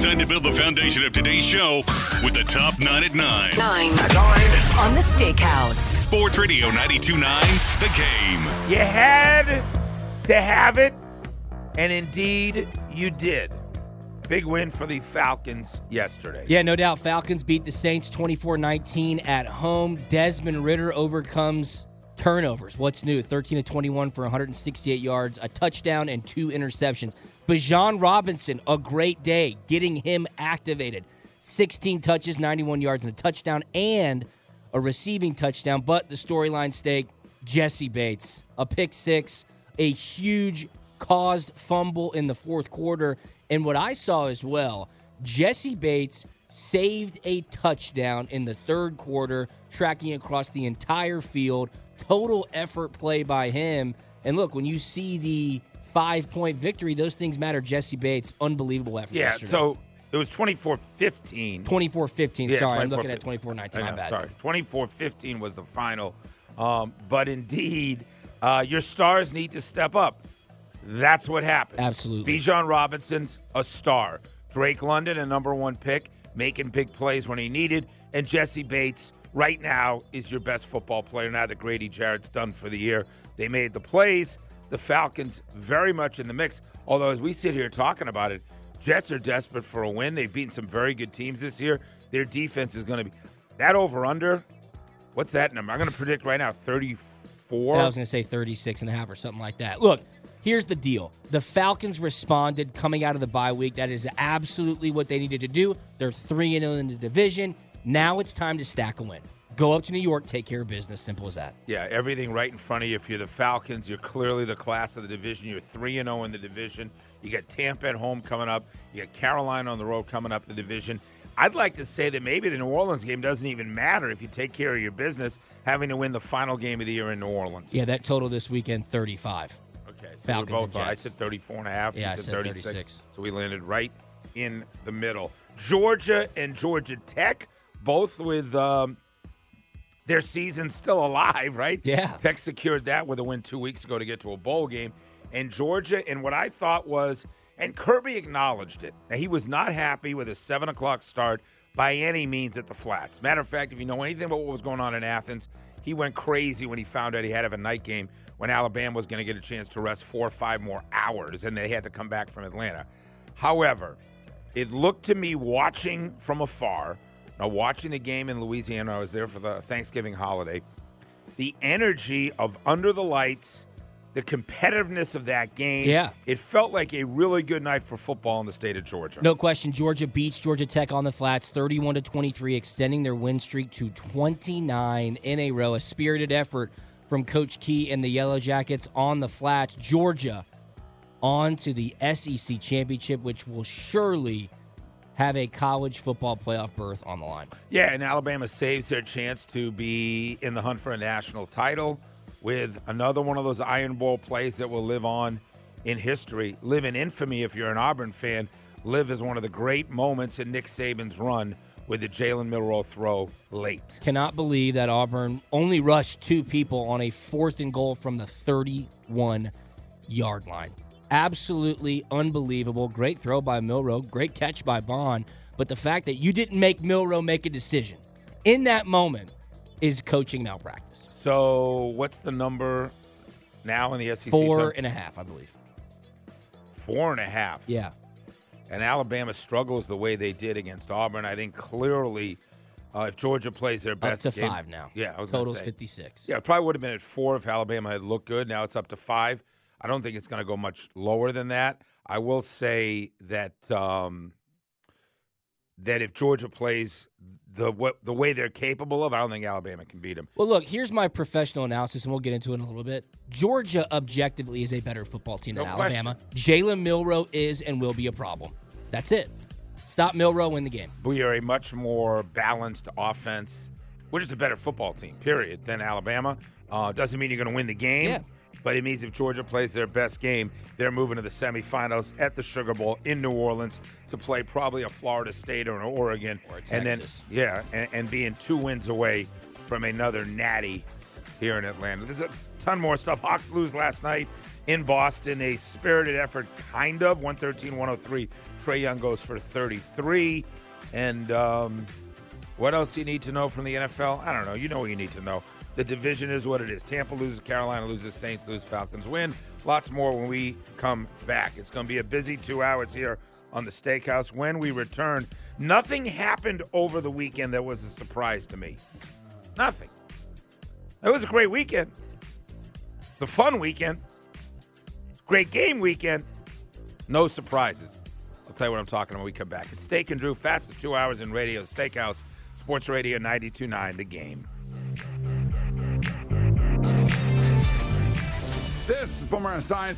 Time to build the foundation of today's show with the top nine at nine. Nine. Nine. On the Steakhouse. Sports Radio 929, The Game. You had to have it, and indeed you did. Big win for the Falcons yesterday. Yeah, no doubt. Falcons beat the Saints 24 19 at home. Desmond Ridder overcomes turnovers. What's new? 13 to 21 for 168 yards, a touchdown, and two interceptions. Bijan Robinson, a great day, getting him activated. 16 touches, 91 yards, and a touchdown, and a receiving touchdown. But the storyline Steak Jessie Bates, a pick six, a huge caused fumble in the fourth quarter. And what I saw as well, Jessie Bates saved a touchdown in the third quarter, tracking across the entire field. Total effort play by him. And look, when you see the five point victory, those things matter. Jessie Bates, unbelievable effort. Yeah, yesterday. so it was 24 15. 24 15. Yeah, sorry, I'm 24-15. looking at 24 19. I My bad. Sorry. 24 15 was the final. Um, but indeed, uh, your stars need to step up. That's what happened. Absolutely. Bijan Robinson's a star. Drake London, a number one pick, making big plays when he needed. And Jessie Bates, right now, is your best football player now that Grady Jarrett's done for the year. They made the plays. The Falcons very much in the mix. Although, as we sit here talking about it, Jets are desperate for a win. They've beaten some very good teams this year. Their defense is going to be that over under. What's that number? I'm going to predict right now 34. I was going to say 36 and a half or something like that. Look, here's the deal. The Falcons responded coming out of the bye week. That is absolutely what they needed to do. They're 3 0 in the division. Now it's time to stack a win. Go up to New York, take care of business. Simple as that. Yeah, everything right in front of you. If you're the Falcons, you're clearly the class of the division. You're 3 0 in the division. You got Tampa at home coming up. You got Carolina on the road coming up in the division. I'd like to say that maybe the New Orleans game doesn't even matter if you take care of your business, having to win the final game of the year in New Orleans. Yeah, that total this weekend 35. Okay. So Falcons and both, I said 34 and a half. Yeah, I said said 36. 36. So we landed right in the middle. Georgia and Georgia Tech, both with um, their season still alive, right? Yeah. Tech secured that with a win two weeks ago to get to a bowl game. And Georgia, and what I thought was, and Kirby acknowledged it. Now, he was not happy with a 7 o'clock start by any means at the Flats. Matter of fact, if you know anything about what was going on in Athens, he went crazy when he found out he had to have a night game when Alabama was going to get a chance to rest four or five more hours and they had to come back from Atlanta. However, it looked to me watching from afar, now watching the game in Louisiana, I was there for the Thanksgiving holiday, the energy of under the lights, the competitiveness of that game. Yeah. It felt like a really good night for football in the state of Georgia. No question, Georgia beats Georgia Tech on the flats 31 to 23, extending their win streak to 29 in a row. A spirited effort from Coach Key and the Yellow Jackets on the flats. Georgia on to the SEC championship, which will surely have a college football playoff berth on the line. Yeah, and Alabama saves their chance to be in the hunt for a national title with another one of those Iron Bowl plays that will live on in history, live in infamy if you're an Auburn fan, live as one of the great moments in Nick Saban's run with the Jalen Milroe throw late. Cannot believe that Auburn only rushed two people on a fourth and goal from the 31 yard line. Absolutely unbelievable. Great throw by Milroe. Great catch by Bond. But the fact that you didn't make Milroe make a decision in that moment is coaching malpractice. So, what's the number now in the SEC? Four and a half, I believe. Four and a half. Yeah. and Alabama struggles the way they did against Auburn, I think clearly, uh, if Georgia plays their Up best to game- five now. yeah, I was Total's say. 56. Yeah, it probably would have been at four if Alabama had looked good. Now it's up to five. I don't think it's going to go much lower than that. I will say that um, that if Georgia plays the what, the way they're capable of, I don't think Alabama can beat them. Well, look, here's my professional analysis, and we'll get into it in a little bit. Georgia objectively is a better football team than No Alabama. Jalen Milroe is and will be a problem. That's it. Stop Milroe, win the game. We are a much more balanced offense. We're just a better football team, period, than Alabama. Uh, doesn't mean you're going to win the game, Yeah. But it means if Georgia plays their best game, they're moving to the semifinals at the Sugar Bowl in New Orleans to play probably a Florida State or an Oregon, Or and then yeah, and, and being two wins away from another natty here in Atlanta. There's a ton more stuff. Hawks lose last night in Boston. A spirited effort, kind of. 113 103. Trae Young goes for 33. And um, what else do you need to know from the NFL? I don't know. You know what you need to know. The division is what it is. Tampa loses, Carolina loses, Saints lose, Falcons win. Lots more when we come back. It's going to be a busy two hours here on the Steakhouse. When we return, nothing happened over the weekend that was a surprise to me. Nothing. It was a great weekend. It's a fun weekend. Great game weekend. No surprises. I'll tell you what I'm talking about when we come back. It's Steak and Drew, fastest two hours in radio, Steakhouse, Sports Radio 92.9, The Game. This is Boomer Science.